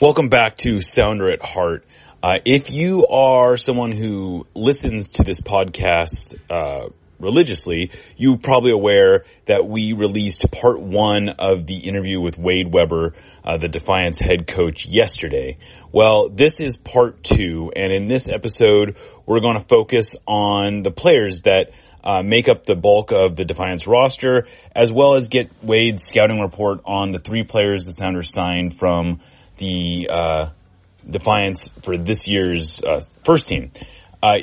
Welcome back to Sounder at Heart. Uh, if you are someone who listens to this podcast uh, religiously, you're probably aware that we released part one of the interview with Wade Weber, uh, the Defiance head coach, yesterday. Well, this is part two, and in this episode, we're going to focus on the players that uh, make up the bulk of the Defiance roster, as well as get Wade's scouting report on the three players the Sounders signed from the uh, Defiance for this year's uh, first team. Uh,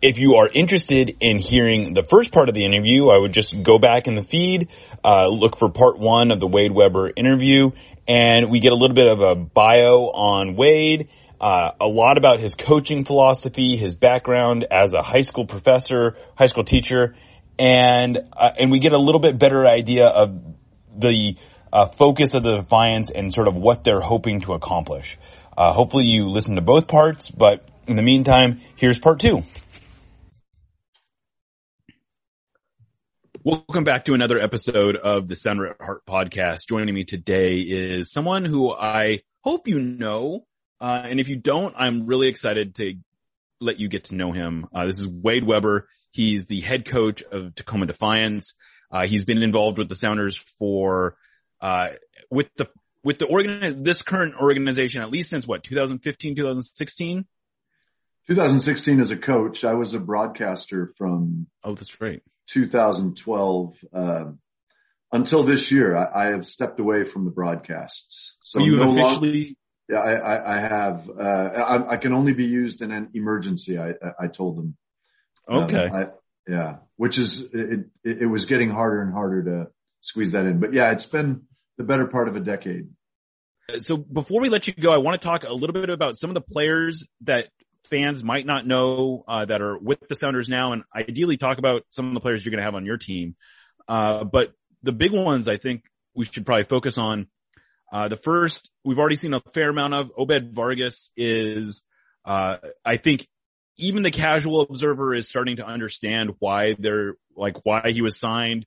if you are interested in hearing the first part of the interview, I would just go back in the feed, uh, look for part one of the Wade Weber interview, and we get a little bit of a bio on Wade, uh, a lot about his coaching philosophy, his background as a high school professor, high school teacher, and uh, and we get a little bit better idea of the uh, focus of the Defiance and sort of what they're hoping to accomplish. Uh, hopefully you listen to both parts, but in the meantime, here's part two. Welcome back to another episode of the Sounder at Heart podcast. Joining me today is someone who I hope you know. Uh, and if you don't, I'm really excited to let you get to know him. Uh, this is Wade Weber. He's the head coach of Tacoma Defiance. Uh, he's been involved with the Sounders for uh, with the with the organ this current organization at least since what 2015 2016 2016 as a coach i was a broadcaster from oh that's right. 2012 uh, until this year I, I, have stepped away from the broadcasts. So you no officially yeah I, I, I have uh, I, I, can only be used in an emergency i i told them. Okay. Um, yeah which is it, it, it was getting harder and harder to squeeze that in. But yeah it's been the better part of a decade. So before we let you go, I want to talk a little bit about some of the players that fans might not know uh, that are with the Sounders now, and ideally talk about some of the players you're going to have on your team. Uh, but the big ones I think we should probably focus on. Uh, the first we've already seen a fair amount of Obed Vargas is, uh, I think even the casual observer is starting to understand why they're like why he was signed,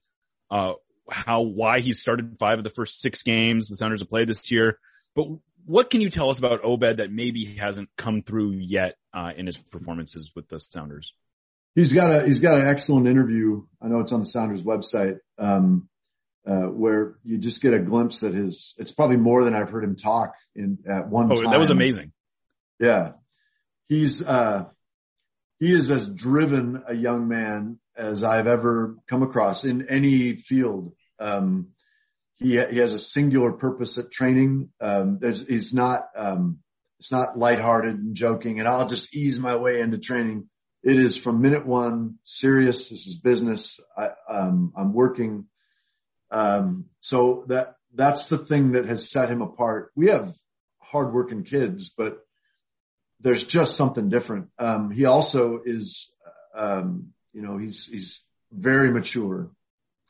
uh, how why he started five of the first six games the Sounders have played this year. But what can you tell us about Obed that maybe hasn't come through yet uh, in his performances with the Sounders? He's got a he's got an excellent interview. I know it's on the Sounders website um, uh, where you just get a glimpse at his. It's probably more than I've heard him talk in at one oh, time. Oh that was amazing. Yeah, he's uh, he is as driven a young man as I've ever come across in any field. Um, he, he has a singular purpose at training. Um, there's, he's not, um, it's not lighthearted and joking and I'll just ease my way into training. It is from minute one serious. This is business. I, um, I'm working. Um, so that, that's the thing that has set him apart. We have hardworking kids, but there's just something different. Um, he also is, um, you know, he's, he's very mature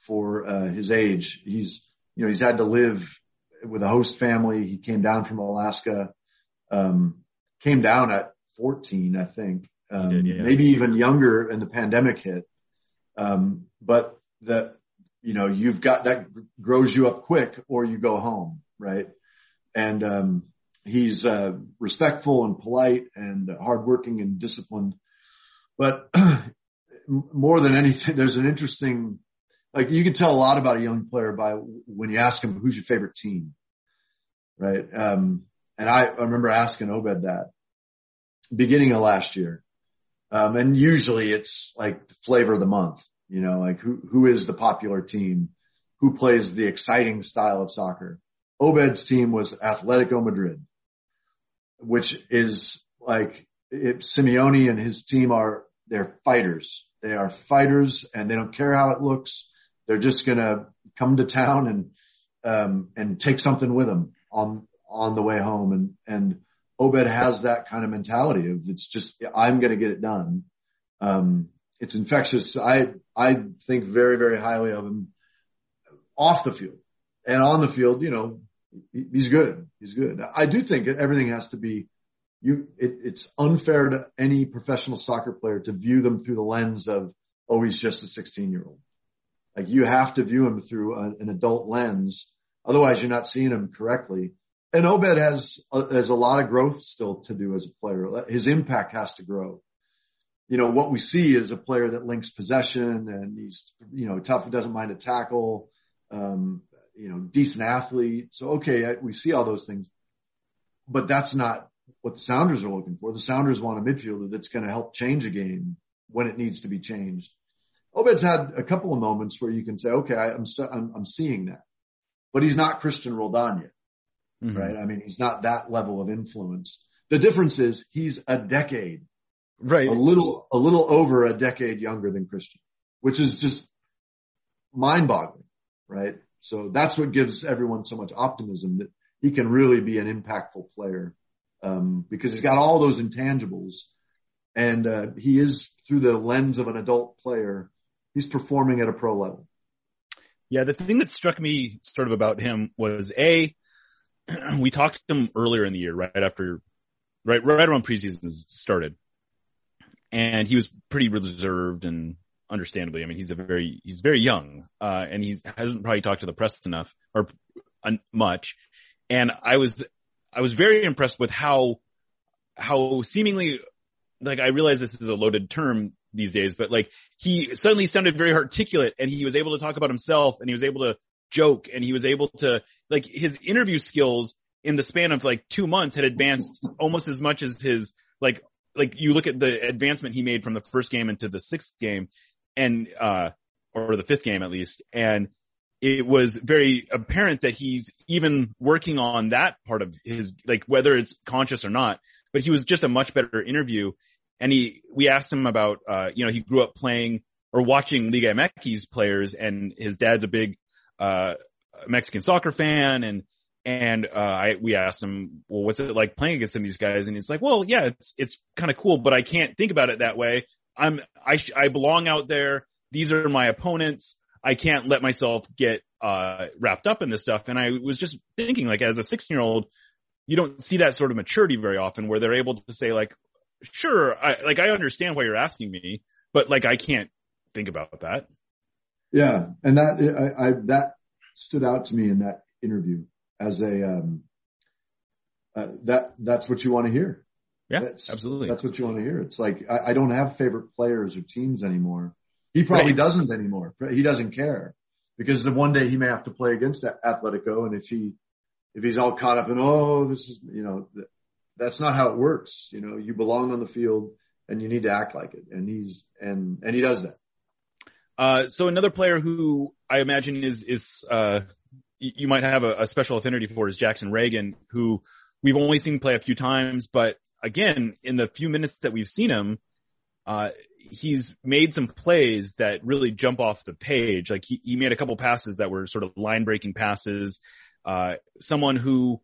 for uh, his age. He's you know he's had to live with a host family. He came down from Alaska, um, came down at 14, I think, um, did, yeah. maybe even younger, and the pandemic hit. Um, but that you know you've got that grows you up quick, or you go home, right? And um, he's uh, respectful and polite and hardworking and disciplined. But more than anything, there's an interesting like you can tell a lot about a young player by when you ask him who's your favorite team, right? Um, and I, I remember asking Obed that beginning of last year. Um, and usually it's like the flavor of the month, you know, like who, who is the popular team? Who plays the exciting style of soccer? Obed's team was Atletico Madrid, which is like it, Simeone and his team are, they're fighters. They are fighters and they don't care how it looks. They're just going to come to town and, um, and take something with them on, on the way home. And, and Obed has that kind of mentality of it's just, I'm going to get it done. Um, it's infectious. I, I think very, very highly of him off the field and on the field, you know, he's good. He's good. I do think everything has to be you. It, it's unfair to any professional soccer player to view them through the lens of, oh, he's just a 16 year old. Like you have to view him through a, an adult lens. Otherwise you're not seeing him correctly. and Obed has uh, has a lot of growth still to do as a player. His impact has to grow. You know what we see is a player that links possession and he's you know tough, doesn't mind a tackle, um, you know decent athlete. So okay, we see all those things, but that's not what the Sounders are looking for. The Sounders want a midfielder that's going to help change a game when it needs to be changed. Obed's had a couple of moments where you can say, okay, I, am st- I'm, I'm seeing that, but he's not Christian Roldan yet, mm-hmm. right? I mean, he's not that level of influence. The difference is he's a decade, right? A little, a little over a decade younger than Christian, which is just mind boggling, right? So that's what gives everyone so much optimism that he can really be an impactful player um, because he's got all those intangibles, and uh, he is through the lens of an adult player. He's performing at a pro level. Yeah, the thing that struck me sort of about him was a we talked to him earlier in the year, right after, right right around preseason started, and he was pretty reserved and understandably. I mean, he's a very he's very young, uh, and he hasn't probably talked to the press enough or uh, much. And I was I was very impressed with how how seemingly like I realize this is a loaded term these days, but like he suddenly sounded very articulate and he was able to talk about himself and he was able to joke and he was able to like his interview skills in the span of like two months had advanced almost as much as his like like you look at the advancement he made from the first game into the sixth game and uh or the fifth game at least and it was very apparent that he's even working on that part of his, like whether it's conscious or not, but he was just a much better interview. And he, we asked him about, uh, you know, he grew up playing or watching Liga MX players and his dad's a big, uh, Mexican soccer fan and, and, uh, I, we asked him, well, what's it like playing against some of these guys? And he's like, well, yeah, it's, it's kind of cool, but I can't think about it that way. I'm, I, I belong out there. These are my opponents. I can't let myself get uh, wrapped up in this stuff. And I was just thinking, like, as a 16 year old, you don't see that sort of maturity very often where they're able to say, like, sure, I, like, I understand why you're asking me, but like, I can't think about that. Yeah. And that, I, I that stood out to me in that interview as a, um, uh, that, that's what you want to hear. Yeah, that's, absolutely. That's what you want to hear. It's like, I, I don't have favorite players or teams anymore. He probably right. doesn't anymore. He doesn't care because the one day he may have to play against Atletico, and if he if he's all caught up in oh this is you know that's not how it works. You know, you belong on the field and you need to act like it, and he's and and he does that. Uh, so another player who I imagine is is uh, you might have a, a special affinity for is Jackson Ragen, who we've only seen play a few times, but again, in the few minutes that we've seen him, uh, he's made some plays that really jump off the page. Like he, he made a couple passes that were sort of line breaking passes. Uh, someone who,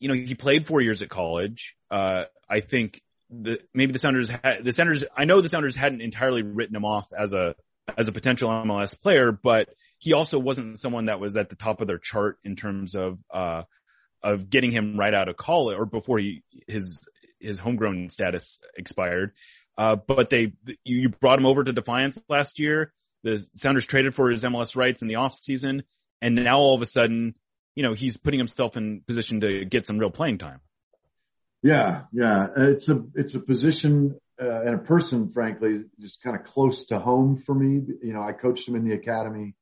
you know, he played four years at college. Uh, I think the, maybe the Sounders had, the Sounders, I know the Sounders hadn't entirely written him off as a, as a potential MLS player, but he also wasn't someone that was at the top of their chart in terms of, uh, of getting him right out of college or before he, his, his homegrown status expired. Uh, but they, you brought him over to Defiance last year. The Sounders traded for his MLS rights in the off season, and now all of a sudden, you know, he's putting himself in position to get some real playing time. Yeah, yeah, it's a it's a position uh, and a person, frankly, just kind of close to home for me. You know, I coached him in the academy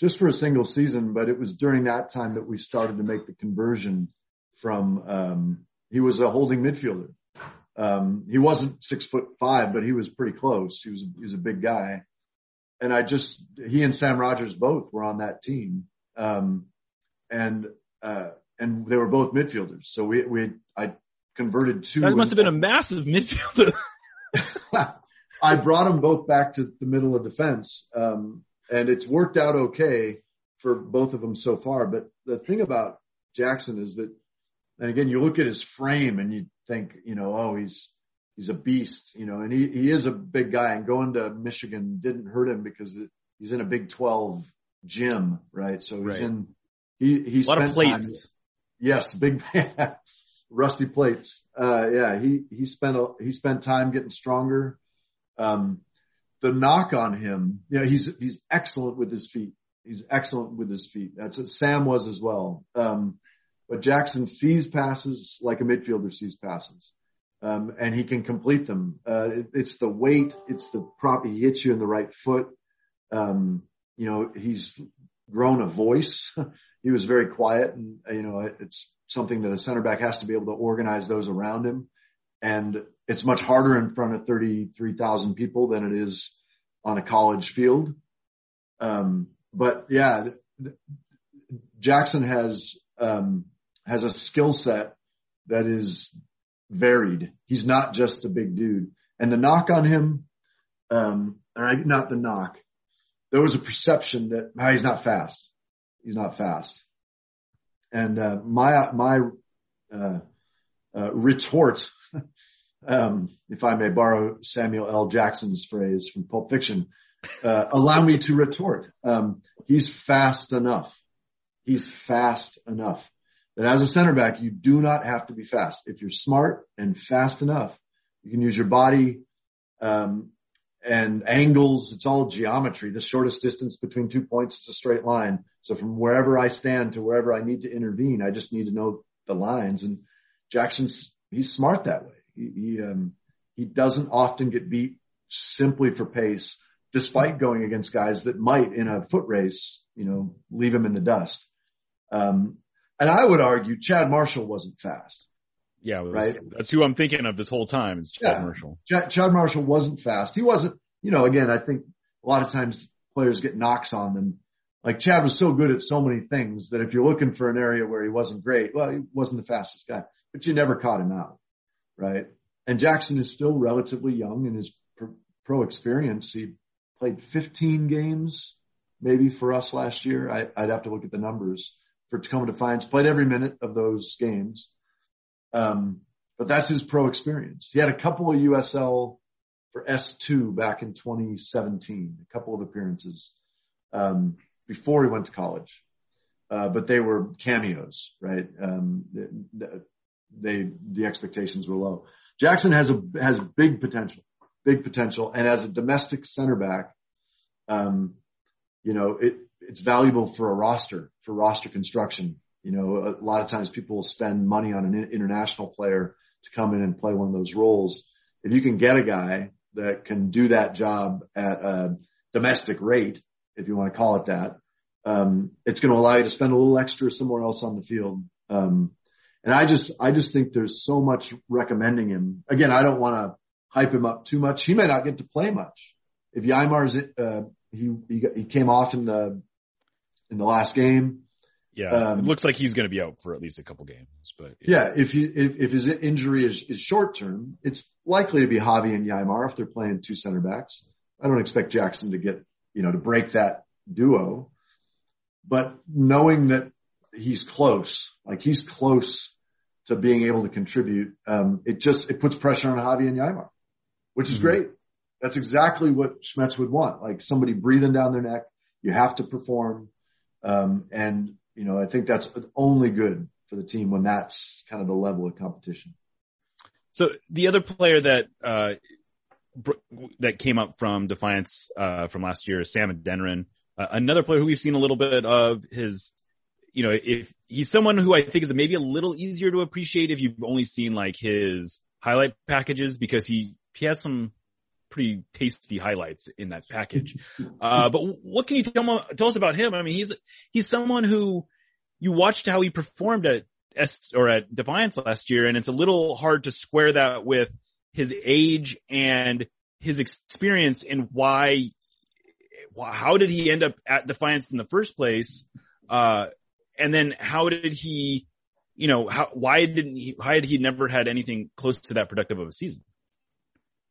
just for a single season, but it was during that time that we started to make the conversion from um, he was a holding midfielder um, he wasn't six foot five, but he was pretty close. He was, he was a big guy. And I just, he and Sam Rogers both were on that team. Um, and, uh, and they were both midfielders. So we, we, I converted two. That must have been a massive midfielder. I brought them both back to the middle of defense. Um, and it's worked out okay for both of them so far. But the thing about Jackson is that, and again, you look at his frame and you think, you know, oh, he's, he's a beast, you know, and he, he is a big guy and going to Michigan didn't hurt him because he's in a Big 12 gym, right? So he's right. in, he, he a lot of plates. Time, yes, big, rusty plates. Uh, yeah, he, he spent, a, he spent time getting stronger. Um, the knock on him, you know, he's, he's excellent with his feet. He's excellent with his feet. That's what Sam was as well. Um, but Jackson sees passes like a midfielder sees passes. Um, and he can complete them. Uh, it, it's the weight, it's the prop. He hits you in the right foot. Um, you know, he's grown a voice. he was very quiet and, you know, it's something that a center back has to be able to organize those around him. And it's much harder in front of 33,000 people than it is on a college field. Um, but yeah, Jackson has, um, has a skill set that is varied. He's not just a big dude. And the knock on him, um, or not the knock, there was a perception that oh, he's not fast. He's not fast. And uh, my my uh, uh, retort, um, if I may borrow Samuel L. Jackson's phrase from Pulp Fiction, uh, allow me to retort. Um, he's fast enough. He's fast enough that as a center back, you do not have to be fast. If you're smart and fast enough, you can use your body um, and angles. It's all geometry. The shortest distance between two points is a straight line. So from wherever I stand to wherever I need to intervene, I just need to know the lines. And Jackson's he's smart that way. He he, um, he doesn't often get beat simply for pace, despite going against guys that might in a foot race, you know, leave him in the dust. Um, and I would argue Chad Marshall wasn't fast. Yeah, was, right. That's who I'm thinking of this whole time is Chad yeah. Marshall. Chad, Chad Marshall wasn't fast. He wasn't, you know, again, I think a lot of times players get knocks on them. Like Chad was so good at so many things that if you're looking for an area where he wasn't great, well, he wasn't the fastest guy, but you never caught him out. Right. And Jackson is still relatively young in his pro experience. He played 15 games maybe for us last year. I, I'd have to look at the numbers for Tacoma Defiance, played every minute of those games. Um, but that's his pro experience. He had a couple of USL for S2 back in 2017, a couple of appearances, um, before he went to college. Uh, but they were cameos, right? Um, they, the expectations were low. Jackson has a, has big potential, big potential. And as a domestic center back, um, you know, it, it's valuable for a roster, for roster construction. You know, a lot of times people spend money on an international player to come in and play one of those roles. If you can get a guy that can do that job at a domestic rate, if you want to call it that, um, it's going to allow you to spend a little extra somewhere else on the field. Um, and I just, I just think there's so much recommending him. Again, I don't want to hype him up too much. He may not get to play much. If Yeimar's, uh, he, he, he came off in the in the last game. Yeah, um, it looks like he's going to be out for at least a couple games. But yeah, yeah if he if, if his injury is, is short term, it's likely to be Javi and Yeimar if they're playing two center backs. I don't expect Jackson to get you know to break that duo, but knowing that he's close, like he's close to being able to contribute, um, it just it puts pressure on Javi and Yeimar, which is mm-hmm. great. That's exactly what Schmetz would want, like somebody breathing down their neck. You have to perform. Um, and, you know, I think that's only good for the team when that's kind of the level of competition. So the other player that, uh, that came up from Defiance, uh, from last year is Sam Adeniran, uh, another player who we've seen a little bit of his, you know, if he's someone who I think is maybe a little easier to appreciate if you've only seen like his highlight packages because he, he has some pretty tasty highlights in that package. Uh, but what can you tell, tell us about him? I mean, he's, he's someone who you watched how he performed at S or at Defiance last year, and it's a little hard to square that with his age and his experience and why, how did he end up at Defiance in the first place? Uh, and then how did he, you know, how, why didn't he, why had he never had anything close to that productive of a season?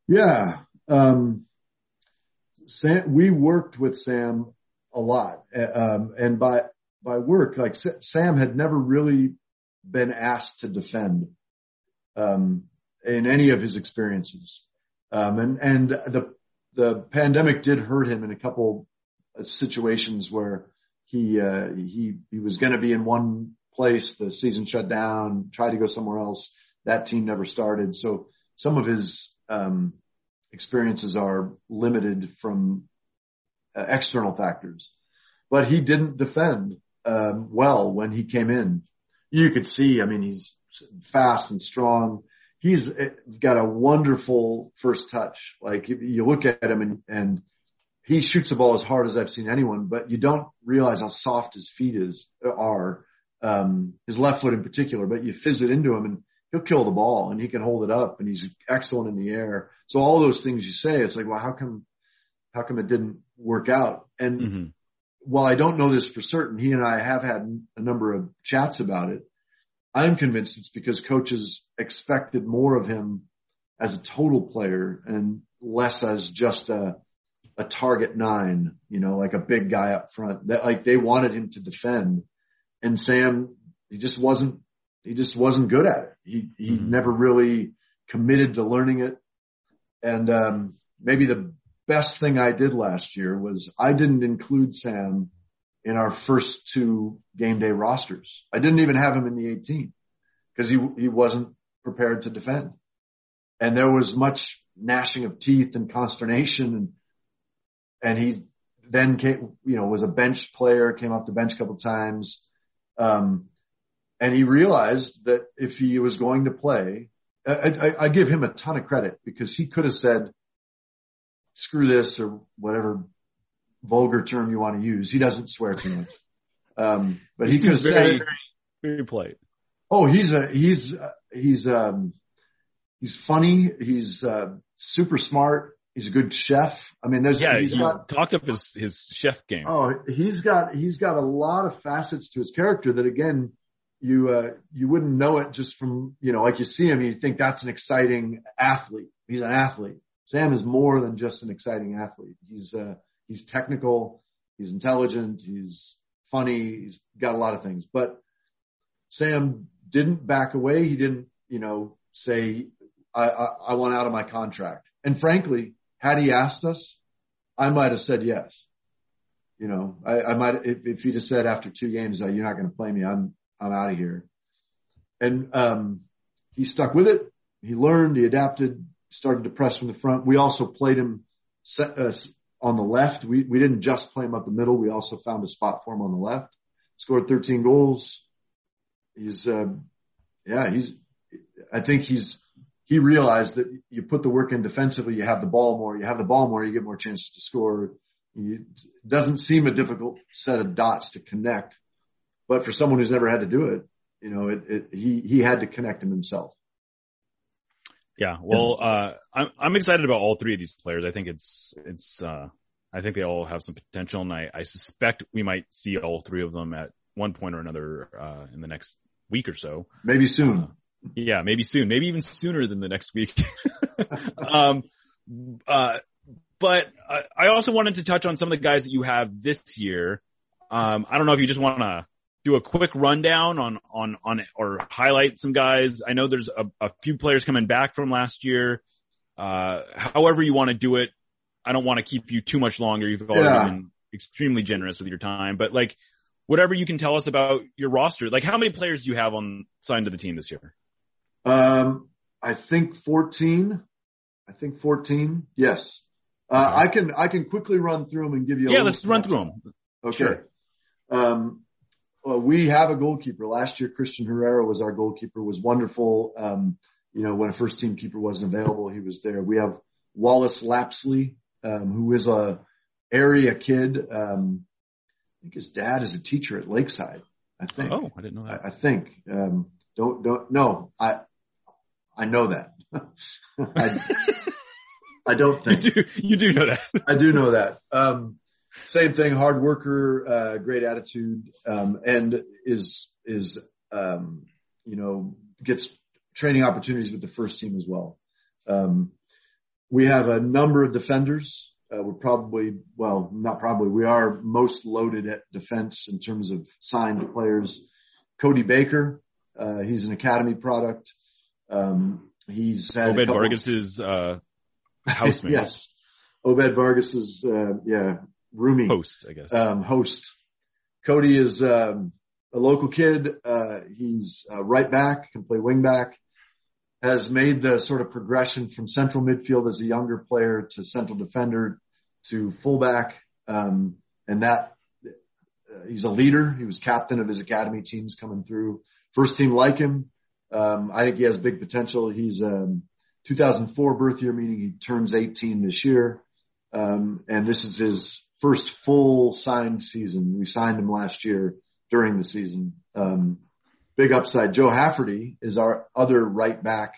Yeah um, Sam, we worked with Sam a lot, um, and by by work, like Sam had never really been asked to defend um, in any of his experiences, um, and and the the pandemic did hurt him in a couple situations where he uh, he he was going to be in one place, the season shut down, tried to go somewhere else. That team never started, so some of his um, experiences are limited from uh, external factors. But he didn't defend um, well when he came in. you could see, I mean, he's fast and strong. He's eh, got a wonderful first touch. Like you look at him and, and he shoots the ball as hard as I've seen anyone, but you don't realize how soft his feet is, are, um, his left foot in particular, but you fizz it into him and he'll kill the ball and he can hold it up and he's excellent in the air. So all those things you say, it's like, well, how come, how come it didn't work out? And mm-hmm. while I don't know this for certain, he and I have had a number of chats about it. I'm convinced it's because coaches expected more of him as a total player and less as just a, a target nine, you know, like a big guy up front that like they wanted him to defend and Sam, he just wasn't, he just wasn't good at it. He, he mm-hmm. never really committed to learning it. And, um, maybe the best thing I did last year was I didn't include Sam in our first two game day rosters. I didn't even have him in the 18 because he, he wasn't prepared to defend. And there was much gnashing of teeth and consternation and, and he then came, you know, was a bench player, came off the bench a couple times. Um, and he realized that if he was going to play, I, I, I give him a ton of credit because he could have said, screw this or whatever vulgar term you want to use. He doesn't swear too much. Um, but he, he could have said, very, very polite. Oh, he's a, he's, uh, he's, um, he's funny. He's, uh, super smart. He's a good chef. I mean, there's yeah. He's he got, talked up his his chef game. Oh, he's got he's got a lot of facets to his character that again you uh you wouldn't know it just from you know like you see him you think that's an exciting athlete. He's an athlete. Sam is more than just an exciting athlete. He's uh he's technical. He's intelligent. He's funny. He's got a lot of things. But Sam didn't back away. He didn't you know say I, I, I want out of my contract. And frankly, had he asked us, I might have said yes. You know, I, I might, if, if he'd have said after two games, oh, you're not going to play me, I'm, I'm out of here. And, um, he stuck with it. He learned, he adapted, started to press from the front. We also played him uh, on the left. We, we didn't just play him up the middle. We also found a spot for him on the left. Scored 13 goals. He's, uh, yeah, he's, I think he's he realized that you put the work in defensively, you have the ball more, you have the ball more, you get more chances to score. it doesn't seem a difficult set of dots to connect, but for someone who's never had to do it, you know, it, it he, he had to connect them himself. Yeah. Well, uh, I'm, I'm excited about all three of these players. I think it's, it's, uh, I think they all have some potential and I, I suspect we might see all three of them at one point or another, uh, in the next week or so. Maybe soon. Uh, yeah, maybe soon, maybe even sooner than the next week. um, uh, but I, I also wanted to touch on some of the guys that you have this year. Um, I don't know if you just want to do a quick rundown on, on, on, or highlight some guys. I know there's a, a few players coming back from last year. Uh, however you want to do it. I don't want to keep you too much longer. You've already yeah. been extremely generous with your time, but like whatever you can tell us about your roster, like how many players do you have on signed to the team this year? Um, I think 14. I think 14. Yes. Uh, okay. I can, I can quickly run through them and give you Yeah, let's run through them. Okay. Sure. Um, well, we have a goalkeeper. Last year, Christian Herrera was our goalkeeper, was wonderful. Um, you know, when a first team keeper wasn't available, he was there. We have Wallace Lapsley, um, who is a area kid. Um, I think his dad is a teacher at Lakeside. I think. Oh, I didn't know that. I, I think. Um, don't, don't, no, I, I know that. I, I, don't think you do, you do know that. I do know that. Um, same thing, hard worker, uh, great attitude, um, and is, is, um, you know, gets training opportunities with the first team as well. Um, we have a number of defenders. Uh, we're probably, well, not probably, we are most loaded at defense in terms of signed players. Cody Baker, uh, he's an academy product. Um, he's had Obed Vargas's, uh, housemate. yes. Obed Vargas's, uh, yeah, roomie. Host, I guess. Um, host. Cody is, um, a local kid. Uh, he's uh, right back, can play wing back, has made the sort of progression from central midfield as a younger player to central defender to fullback. Um, and that uh, he's a leader. He was captain of his academy teams coming through first team like him. Um, I think he has big potential. He's um, 2004 birth year, meaning he turns 18 this year. Um, and this is his first full signed season. We signed him last year during the season. Um, big upside. Joe Hafferty is our other right back,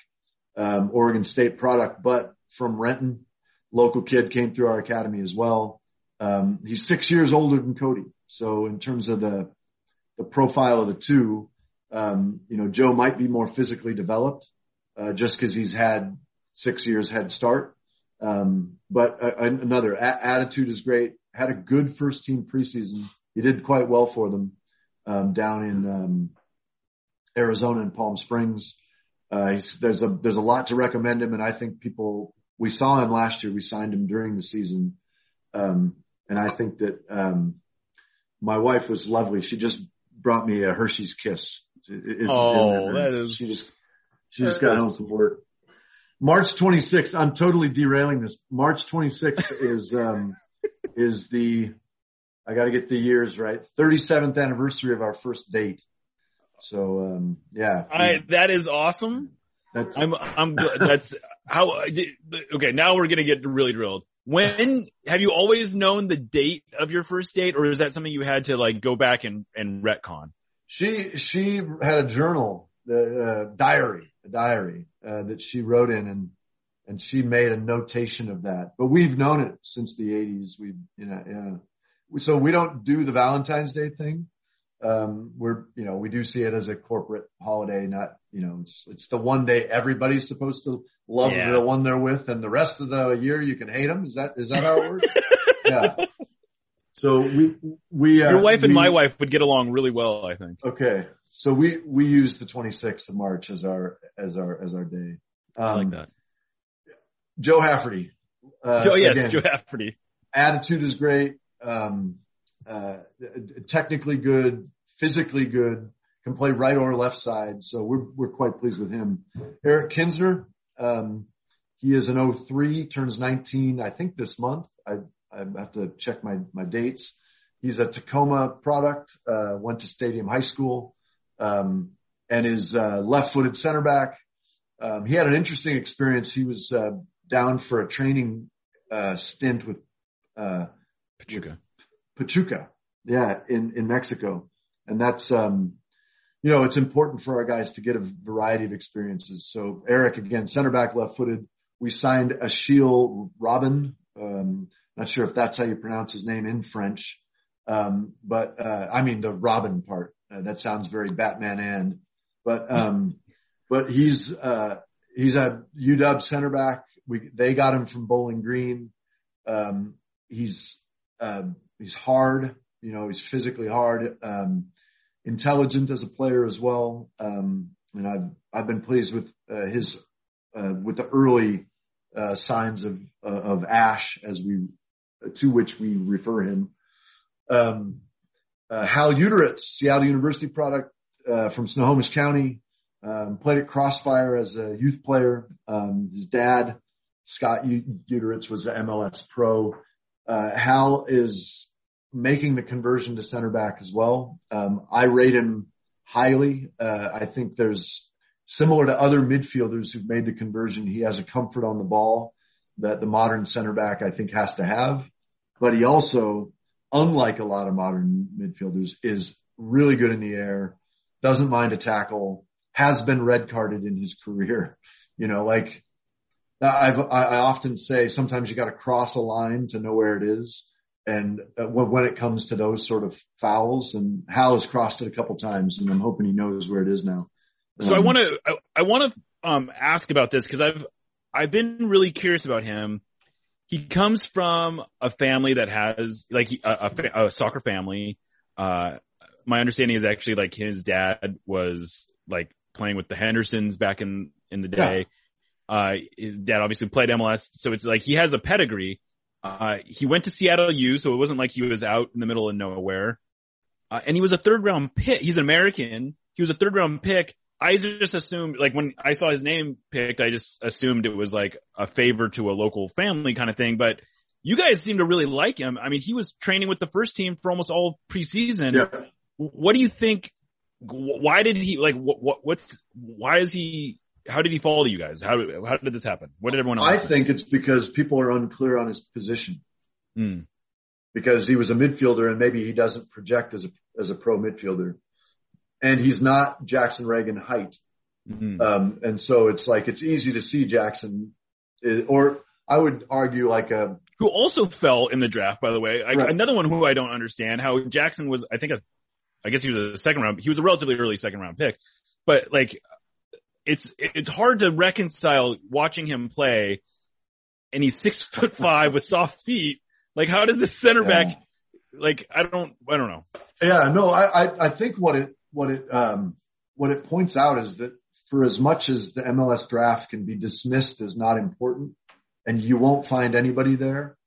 um, Oregon State product, but from Renton, local kid came through our academy as well. Um, he's six years older than Cody. So in terms of the, the profile of the two, um, you know, Joe might be more physically developed, uh, just cause he's had six years head start. Um, but uh, another a- attitude is great. Had a good first team preseason. He did quite well for them, um, down in, um, Arizona and Palm Springs. Uh, there's a, there's a lot to recommend him. And I think people, we saw him last year. We signed him during the season. Um, and I think that, um, my wife was lovely. She just brought me a Hershey's kiss. It's, oh, that is, she just, she just got home from work. March 26th, I'm totally derailing this. March 26th is, um, is the, I got to get the years right. 37th anniversary of our first date. So, um, yeah. I, that is awesome. That's, I'm, I'm, that's how, okay, now we're going to get really drilled. When have you always known the date of your first date or is that something you had to like go back and, and retcon? She, she had a journal, the, uh, diary, a diary, uh, that she wrote in and, and she made a notation of that, but we've known it since the eighties. We, you know, yeah. So we don't do the Valentine's Day thing um, we're, you know, we do see it as a corporate holiday, not, you know, it's, it's the one day everybody's supposed to love yeah. the one they're with and the rest of the year you can hate them. Is that, is that how it works? yeah. So we, we, uh, your wife and we, my wife would get along really well, I think. Okay. So we, we use the 26th of March as our, as our, as our day. Um, I like that. Joe Hafferty. Uh, Joe, yes, again, Joe Hafferty. Attitude is great. Um, uh, technically good, physically good, can play right or left side. So we're, we're quite pleased with him. Eric Kinsner, um, he is an 03, turns 19, I think this month. I, I have to check my, my dates. He's a Tacoma product, uh, went to Stadium High School, um, and is, uh, left-footed center back. Um, he had an interesting experience. He was, uh, down for a training, uh, stint with, uh, Pachuca. Pachuca. Yeah. In, in Mexico. And that's, um, you know, it's important for our guys to get a variety of experiences. So Eric, again, center back, left footed. We signed Achille Robin. Um, not sure if that's how you pronounce his name in French. Um, but, uh, I mean the Robin part. Uh, that sounds very Batman and, but, um, but he's, uh, he's a UW center back. We, they got him from Bowling Green. Um, he's, uh, he's hard, you know, he's physically hard, um, intelligent as a player as well. Um, and I've, I've been pleased with, uh, his, uh, with the early, uh, signs of, uh, of Ash as we, to which we refer him. Um, uh, Hal Uderitz, Seattle University product, uh, from Snohomish County, um, played at Crossfire as a youth player. Um, his dad, Scott Uderitz was an MLS pro. Uh, Hal is making the conversion to center back as well. Um, I rate him highly. Uh, I think there's similar to other midfielders who've made the conversion. He has a comfort on the ball that the modern center back I think has to have, but he also, unlike a lot of modern midfielders, is really good in the air, doesn't mind a tackle, has been red carded in his career. You know, like I've, I often say sometimes you got to cross a line to know where it is. And uh, when it comes to those sort of fouls and Hal has crossed it a couple times and I'm hoping he knows where it is now. So um, I want to, I, I want to, um, ask about this because I've, I've been really curious about him. He comes from a family that has like a, a, a soccer family. Uh, my understanding is actually like his dad was like playing with the Hendersons back in, in the day. Yeah. Uh, his dad obviously played MLS, so it's like he has a pedigree. Uh, he went to Seattle U, so it wasn't like he was out in the middle of nowhere. Uh, and he was a third round pick. He's an American. He was a third round pick. I just assumed, like when I saw his name picked, I just assumed it was like a favor to a local family kind of thing. But you guys seem to really like him. I mean, he was training with the first team for almost all preseason. Yeah. What do you think why did he like what, what what's why is he how did he fall to you guys? How how did this happen? What did everyone else? I think it's because people are unclear on his position. Mm. Because he was a midfielder and maybe he doesn't project as a as a pro midfielder, and he's not Jackson Ragen height. Mm-hmm. Um, and so it's like it's easy to see Jackson, eh, or I would argue like a who also fell in the draft, by the way. I, Right. Another one who I don't understand how Jackson was. I think a, I guess he was a second round. He was a relatively early second round pick, but like it's it's hard to reconcile watching him play, and he's six foot five with soft feet. Like how does this center Yeah. back? Like I don't I don't know. Yeah, no, I, I, I think what it, what it, um, what it points out is that for as much as the MLS draft can be dismissed as not important and you won't find anybody there,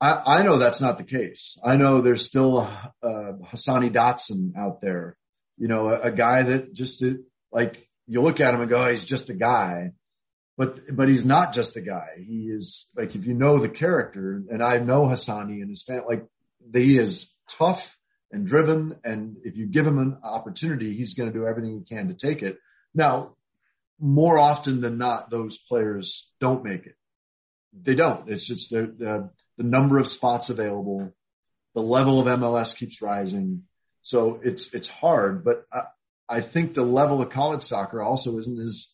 I, I know that's not the case. I know there's still uh, Hassani Dotson out there, you know, a, a guy that just like you look at him and go, "Oh, he's just a guy. But, but he's not just a guy. He is like, if you know the character and I know Hassani and his family, like he is tough and driven. And if you give him an opportunity, he's going to do everything he can to take it. Now, more often than not, those players don't make it. They don't. It's just the, the, the number of spots available. The level of MLS keeps rising. So it's, it's hard, but I, I think the level of college soccer also isn't as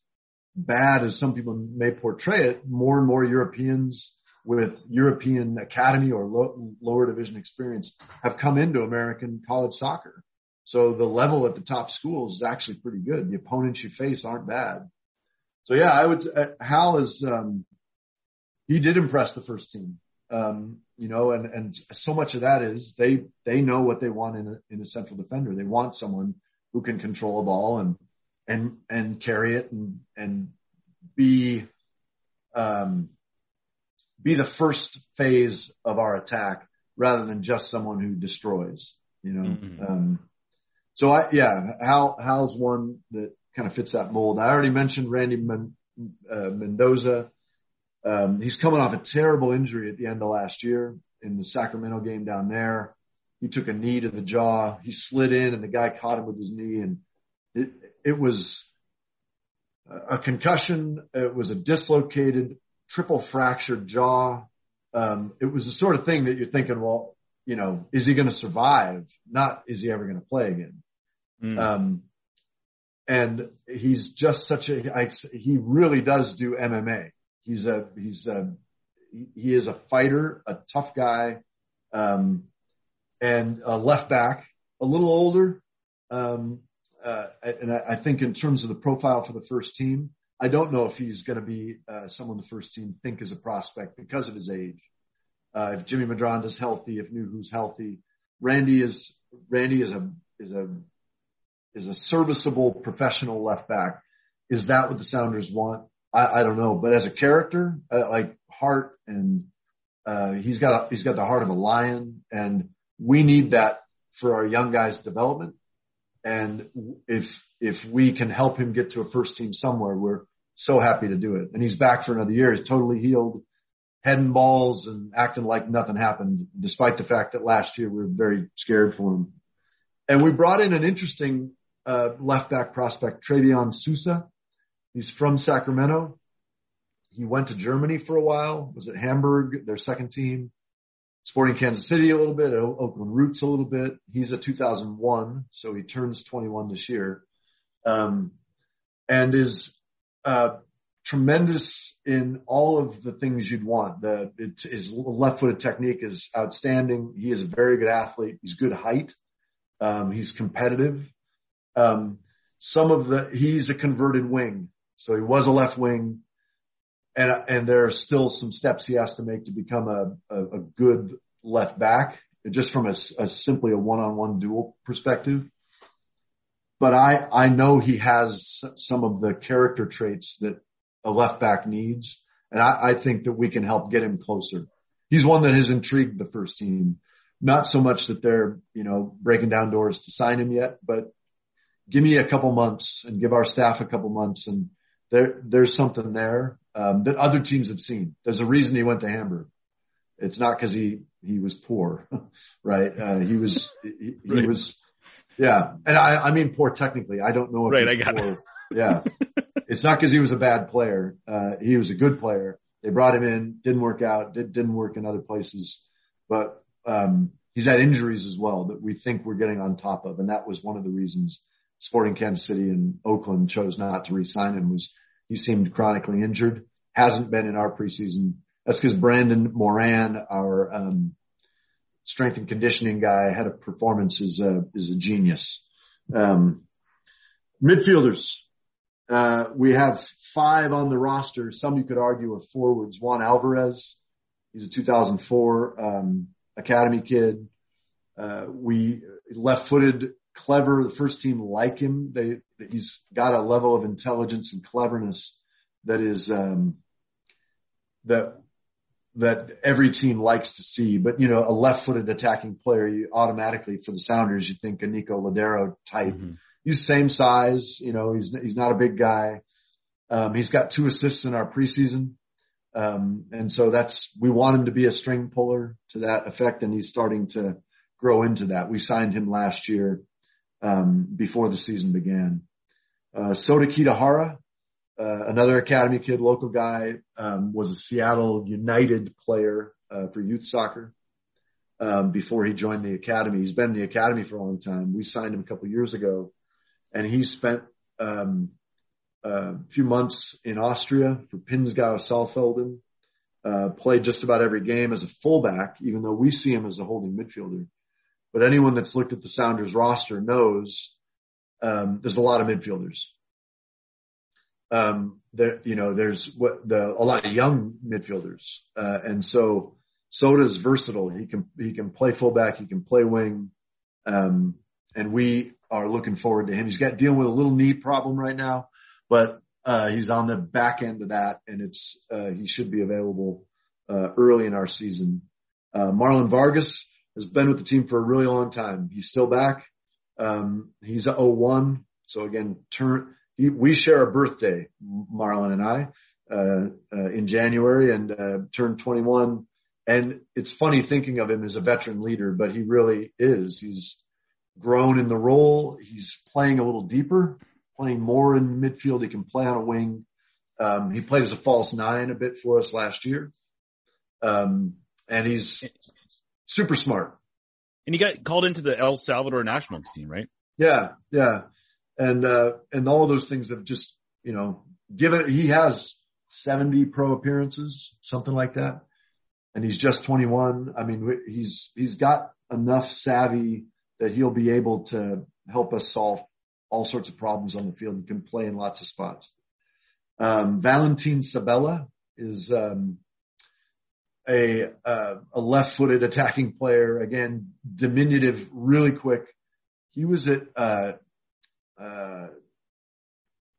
bad as some people may portray it. More and more Europeans with European academy or low, lower division experience have come into American college soccer. So the level at the top schools is actually pretty good. The opponents you face aren't bad. So yeah, I would, uh, Hal is, um, he did impress the first team. Um, you know, and, and so much of that is they, they know what they want in a, in a central defender. They want someone who can control a ball and, and, and carry it and, and be, um, be the first phase of our attack rather than just someone who destroys, you know? Mhm. Um, so I, yeah, Hal, Hal's one that kind of fits that mold. I already mentioned Randy Men, uh, Mendoza. Um, he's coming off a terrible injury at the end of last year in the Sacramento game down there. He took a knee to the jaw. He slid in and the guy caught him with his knee and it, it was a concussion. It was a dislocated triple fractured jaw. Um, it was the sort of thing that you're thinking, well, you know, is he going to survive? Not is he ever going to play again? Mm. Um, and he's just such a, I, he really does do MMA. He's a, he's a, he- is a fighter, a tough guy, um, and a left back, a little older. Um, uh, and I, I think in terms of the profile for the first team, I don't know if he's going to be uh, someone the first team think is a prospect because of his age. Uh, if Jimmy Medranda's healthy, if Nouhou's healthy, Randy is Randy is a is a is a serviceable professional left back. Is that what the Sounders want? I, I don't know, but as a character, uh, like heart and uh, he's got a, he's got the heart of a lion, and we need that for our young guys' development. And if if we can help him get to a first team somewhere, we're so happy to do it. And he's back for another year. He's totally healed, heading balls and acting like nothing happened, despite the fact that last year we were very scared for him. And we brought in an interesting uh, left back prospect, Travian Sousa. He's from Sacramento. He went to Germany for a while, was at Hamburg, their second team, Sporting Kansas City a little bit, Oakland Roots a little bit. He's a 2001, so he turns 21 this year. Um, and is, uh, tremendous in all of the things you'd want. The, it, his left footed technique is outstanding. He is a very good athlete. He's good height. Um, he's competitive. Um, some of the, he's a converted wing. So he was a left wing and, and there are still some steps he has to make to become a, a, a good left back just from a, a simply a one-on-one duel perspective. But I, I know he has some of the character traits that a left back needs. And I, I think that we can help get him closer. He's one that has intrigued the first team. Not so much that they're, you know, breaking down doors to sign him yet, but give me a couple months and give our staff a couple months and there, there's something there, um, that other teams have seen. There's a reason he went to Hamburg. It's not cause he, he was poor, right? Uh, he was, he, he Right. was, Yeah, and I, I mean poor technically. I don't know if Right, I got poor. Yeah, it's not because he was a bad player. Uh, he was a good player. They brought him in, didn't work out, did, didn't work in other places, but um, he's had injuries as well that we think we're getting on top of, and that was one of the reasons Sporting Kansas City and Oakland chose not to re-sign him. Was he seemed chronically injured, hasn't been in our preseason. That's because Brandon Moran, our um, strength and conditioning guy, had a performance is a is a genius. Um, midfielders, uh, we have five on the roster. Some you could argue are forwards. Juan Alvarez, he's a 2004 um, academy kid. Uh, we left-footed, clever. The first team like him. They he's got a level of intelligence and cleverness that is um, that that every team likes to see. But you know, a left-footed attacking player, you automatically for the Sounders, you think a Nico Lodeiro type. Mm-hmm. He's same size. You know, he's he's not a big guy. Um, he's got two assists in our preseason. Um, and so that's, we want him to be a string puller to that effect. And he's starting to grow into that. We signed him last year, um, before the season began. Uh, Sota Kitahara, uh, another academy kid, local guy, um, was a Seattle United player, uh, for youth soccer, um, before he joined the academy. He's been in the academy for a long time. We signed him a couple years ago and he spent, um, a few months in Austria for Pinzgau Saalfelden, uh, played just about every game as a fullback, even though we see him as a holding midfielder. But anyone that's looked at the Sounders roster knows, um, there's a lot of midfielders. Um, there, you know, there's what the, a lot of young midfielders. Uh, and so Sota's versatile. He can, he can play fullback. He can play wing. Um, and we are looking forward to him. He's got dealing with a little knee problem right now but uh, he's on the back end of that, and it's uh, he should be available uh, early in our season. Uh, Marlon Vargas has been with the team for a really long time. He's still back. Um, he's a 01, so again, turn. We share a birthday, Marlon and I, uh, uh, in January, and uh, turned 21. And it's funny thinking of him as a veteran leader, but he really is. He's grown in the role. He's playing a little deeper playing more in midfield. He can play on a wing. Um, he played as a false nine a bit for us last year. Um, and he's super smart. And he got called into the El Salvador national team, right? Yeah, yeah. And, uh, and all those things have just, you know, given, he has 70 pro appearances, something like that. And he's just 21. I mean, he's, he's got enough savvy that he'll be able to help us solve all sorts of problems on the field and can play in lots of spots. Um, Valentin Sabella is um, a uh, a left-footed attacking player. Again, diminutive, really quick. He was at uh, uh,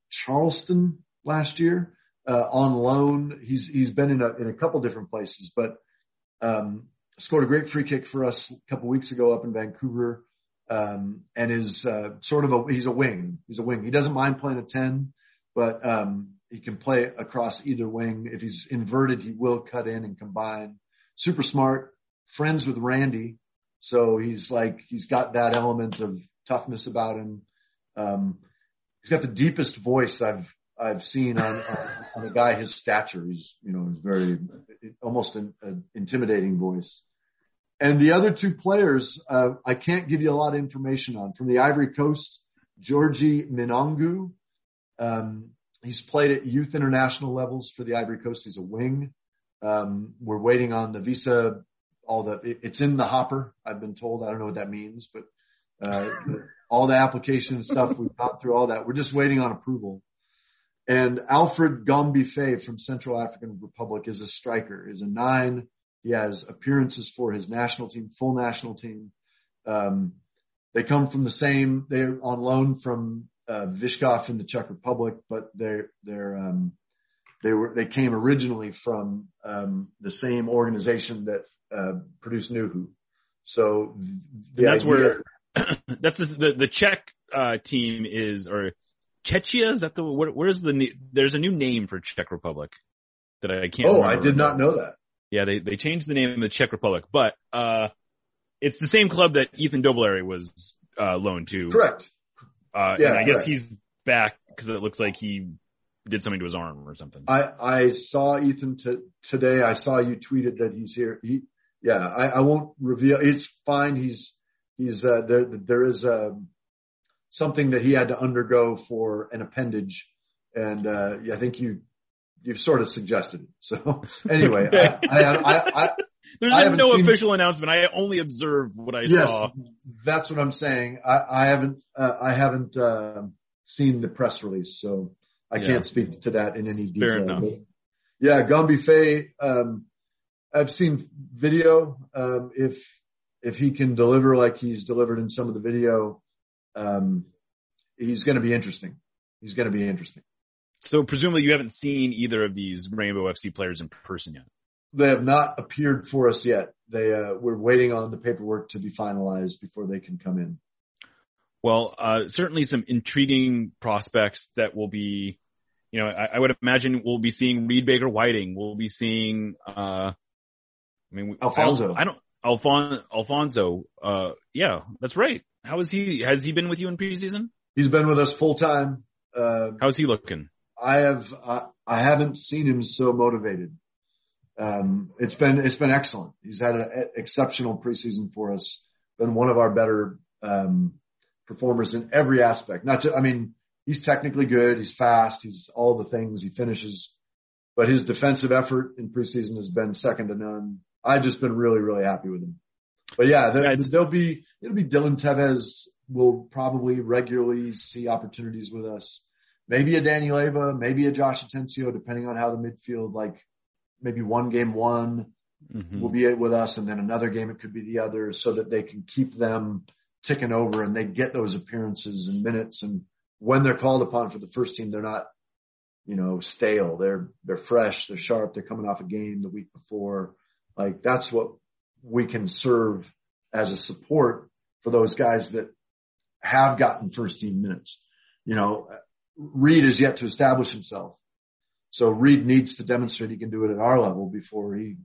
Charleston last year uh, on loan. He's he's been in a in a couple different places, but um, scored a great free kick for us a couple weeks ago up in Vancouver um, and is uh, sort of a he's a wing. He's a wing. He doesn't mind playing a ten, but um, he can play across either wing. If he's inverted, he will cut in and combine. Super smart. Friends with Randy, so he's like he's got that element of toughness about him. Um, he's got the deepest voice I've I've seen on, on, on a guy his stature. He's you know he's very almost an, an intimidating voice. And the other two players, uh, I can't give you a lot of information on. From the Ivory Coast, Georgie Minongu. Um, he's played at youth international levels for the Ivory Coast. He's a wing. Um, we're waiting on the visa. All the it, it's in the hopper. I've been told. I don't know what that means, but uh, all the application stuff we've gone through all that. We're just waiting on approval. And Alfred Gombife from Central African Republic is a striker. Is a nine he has appearances for his national team, full national team. Um, they come from the same, they're on loan from, uh, Vyshkov in the Czech Republic, but they're, they're, um, they were, they came originally from, um, the same organization that, uh, produced Nouhou. So the that's idea, where, that's the, the, the Czech, uh, team is, or Czechia, is that the, what, where's the, new, there's a new name for Czech Republic that I can't. Oh, I did not know that. Yeah, they they changed the name of the Czech Republic, but uh, it's the same club that Ethan Dobbelaere was uh, loan too. Correct. Uh, Yeah, and I guess correct. he's back because it looks like he did something to his arm or something. I, I saw Ethan t- today. I saw you tweeted that he's here. He, yeah, I, I won't reveal. It's fine. He's, he's, uh, there, there is, um, something that he had to undergo for an appendage. And, uh, I think you, you've sort of suggested it. So anyway, I, I, I, There's been no official announcement. I only observed what I yes, saw. that's what I'm saying. I, I haven't, uh, I haven't, um seen the press release, so I Yeah. can't speak to that in any detail. Fair enough. Yeah, Gumby Faye, um, I've seen video. Um, if, if he can deliver like he's delivered in some of the video, um, he's going to be interesting. He's going to be interesting. So presumably you haven't seen either of these Rainbow FC players in person yet. They have not appeared for us yet. They, uh, we're waiting on the paperwork to be finalized before they can come in. Well, uh, certainly some intriguing prospects that will be, you know, I, I would imagine we'll be seeing Reed Baker Whiting. We'll be seeing, uh, I mean, Alfonso. I don't, Alfon, Alfonso. Uh, yeah, that's right. How is he? Has he been with you in preseason? He's been with us full time. Uh, How's he looking? I have I, I haven't seen him so motivated. Um, it's been it's been excellent. He's had an exceptional preseason for us. Been one of our better um, performers in every aspect. Not just I mean he's technically good. He's fast. He's all the things. He finishes, but his defensive effort in preseason has been second to none. I've just been really really happy with him. But yeah, there, there'll be it'll be Dylan Teves will probably regularly see opportunities with us maybe a Danny Leyva, maybe a Josh Atencio, depending on how the midfield, like maybe one game one Mhm. will be it with us and then another game it could be the other so that they can keep them ticking over and they get those appearances and minutes. And when they're called upon for the first team, they're not, you know, stale. They're, they're fresh. They're sharp. They're coming off a game the week before. Like that's what we can serve as a support for those guys that have gotten first team minutes. You know, Reed is yet to establish himself. So Reed needs to demonstrate he can do it at our level before he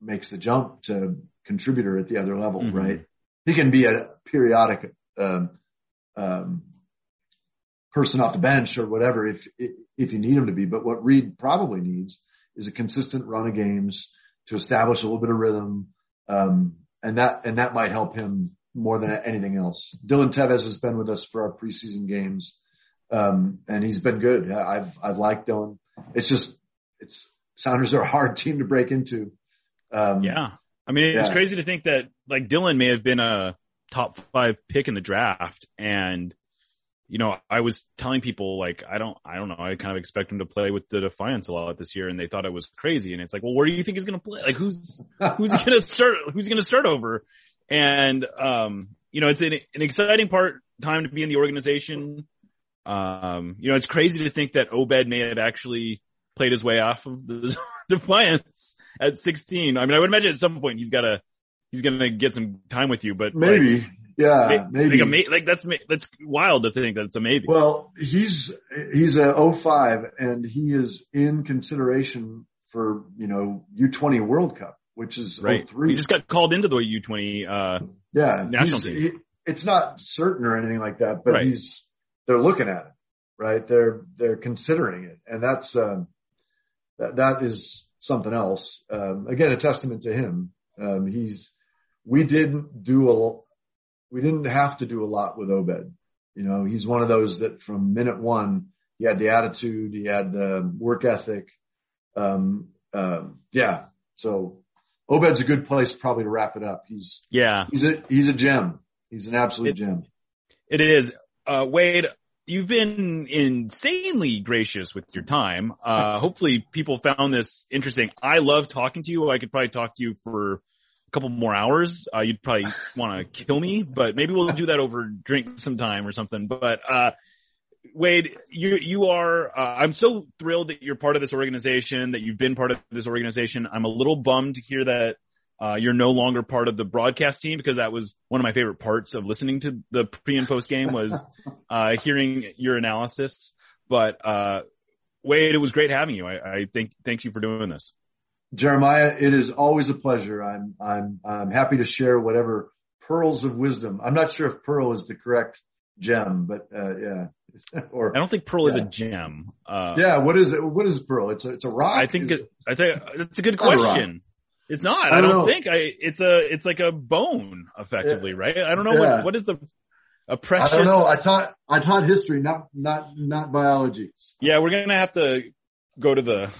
makes the jump to contributor at the other level, Mhm. right? He can be a periodic, um, um, person off the bench or whatever if, if you need him to be. But what Reed probably needs is a consistent run of games to establish a little bit of rhythm. Um, and that, and that might help him more than anything else. Dylan Teves has been with us for our preseason games. Um, and he's been good. I've, I've liked Dylan. It's just, it's Sounders are a hard team to break into. Um, Yeah. I mean, it's Yeah. crazy to think that like Dylan may have been a top five pick in the draft. And, you know, I was telling people like, I don't, I don't know. I kind of expect him to play with the Defiance a lot this year. And they thought it was crazy. And it's like, well, where do you think he's going to play? Like who's, who's going to start? Who's going to start over? And, um, you know, it's an, an exciting part time to be in the organization. Um, you know, it's crazy to think that Obed may have actually played his way off of the Defiance at 16. I mean, I would imagine at some point he's got to, he's going to get some time with you, but like, maybe. Yeah, maybe. like, ama- like that's, that's wild to think that it's a maybe. Well, he's he's a 05 and he is in consideration for you know U20 World Cup, which is right. 03. He just got called into the U20, uh, yeah, national team. he- it's not certain or anything like that, but Right. he's they're looking at it, right? They're they're considering it, and that's um, that that is something else. Um, again, a testament to him. Um, he's we didn't do a we didn't have to do a lot with Obed. You know, he's one of those that from minute one, he had the attitude, he had the work ethic. Um, um, yeah. So Obed's a good place probably to wrap it up. He's, yeah. he's a, he's a gem. He's an absolute It- gem. It is. Uh, Wade, you've been insanely gracious with your time. Uh, hopefully people found this interesting. I love talking to you. I could probably talk to you for a couple more hours. Uh, you'd probably want to kill me, but maybe we'll do that over drink sometime or something. But, uh, Wade, you, you are, uh, I'm so thrilled that you're part of this organization, that you've been part of this organization. I'm a little bummed to hear that uh, you're no longer part of the broadcast team because that was one of my favorite parts of listening to the pre and post game was uh, hearing your analysis. But uh, Wade, it was great having you. I, I think thank you for doing this. Jeremiah, it is always a pleasure. I'm, I'm, I'm happy to share whatever pearls of wisdom. I'm not sure if pearl is the correct gem, but uh, yeah. or I don't think pearl is a gem. Uh, yeah, what is it? What is pearl? It's a it's a rock. I think it, I think it's a good Not a question. It's not. I I don't don't think I. It's a. It's like a bone, effectively, right? I don't know Yeah. what what is the a precious. I don't know. I taught I taught history, not not not biology. Yeah, we're gonna have to go to the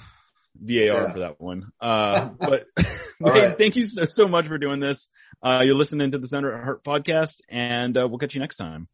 VAR Yeah. for that one. Uh, but right. thank you so, so much for doing this. Uh, you're listening to the Sounder at Heart podcast, and uh, we'll catch you next time.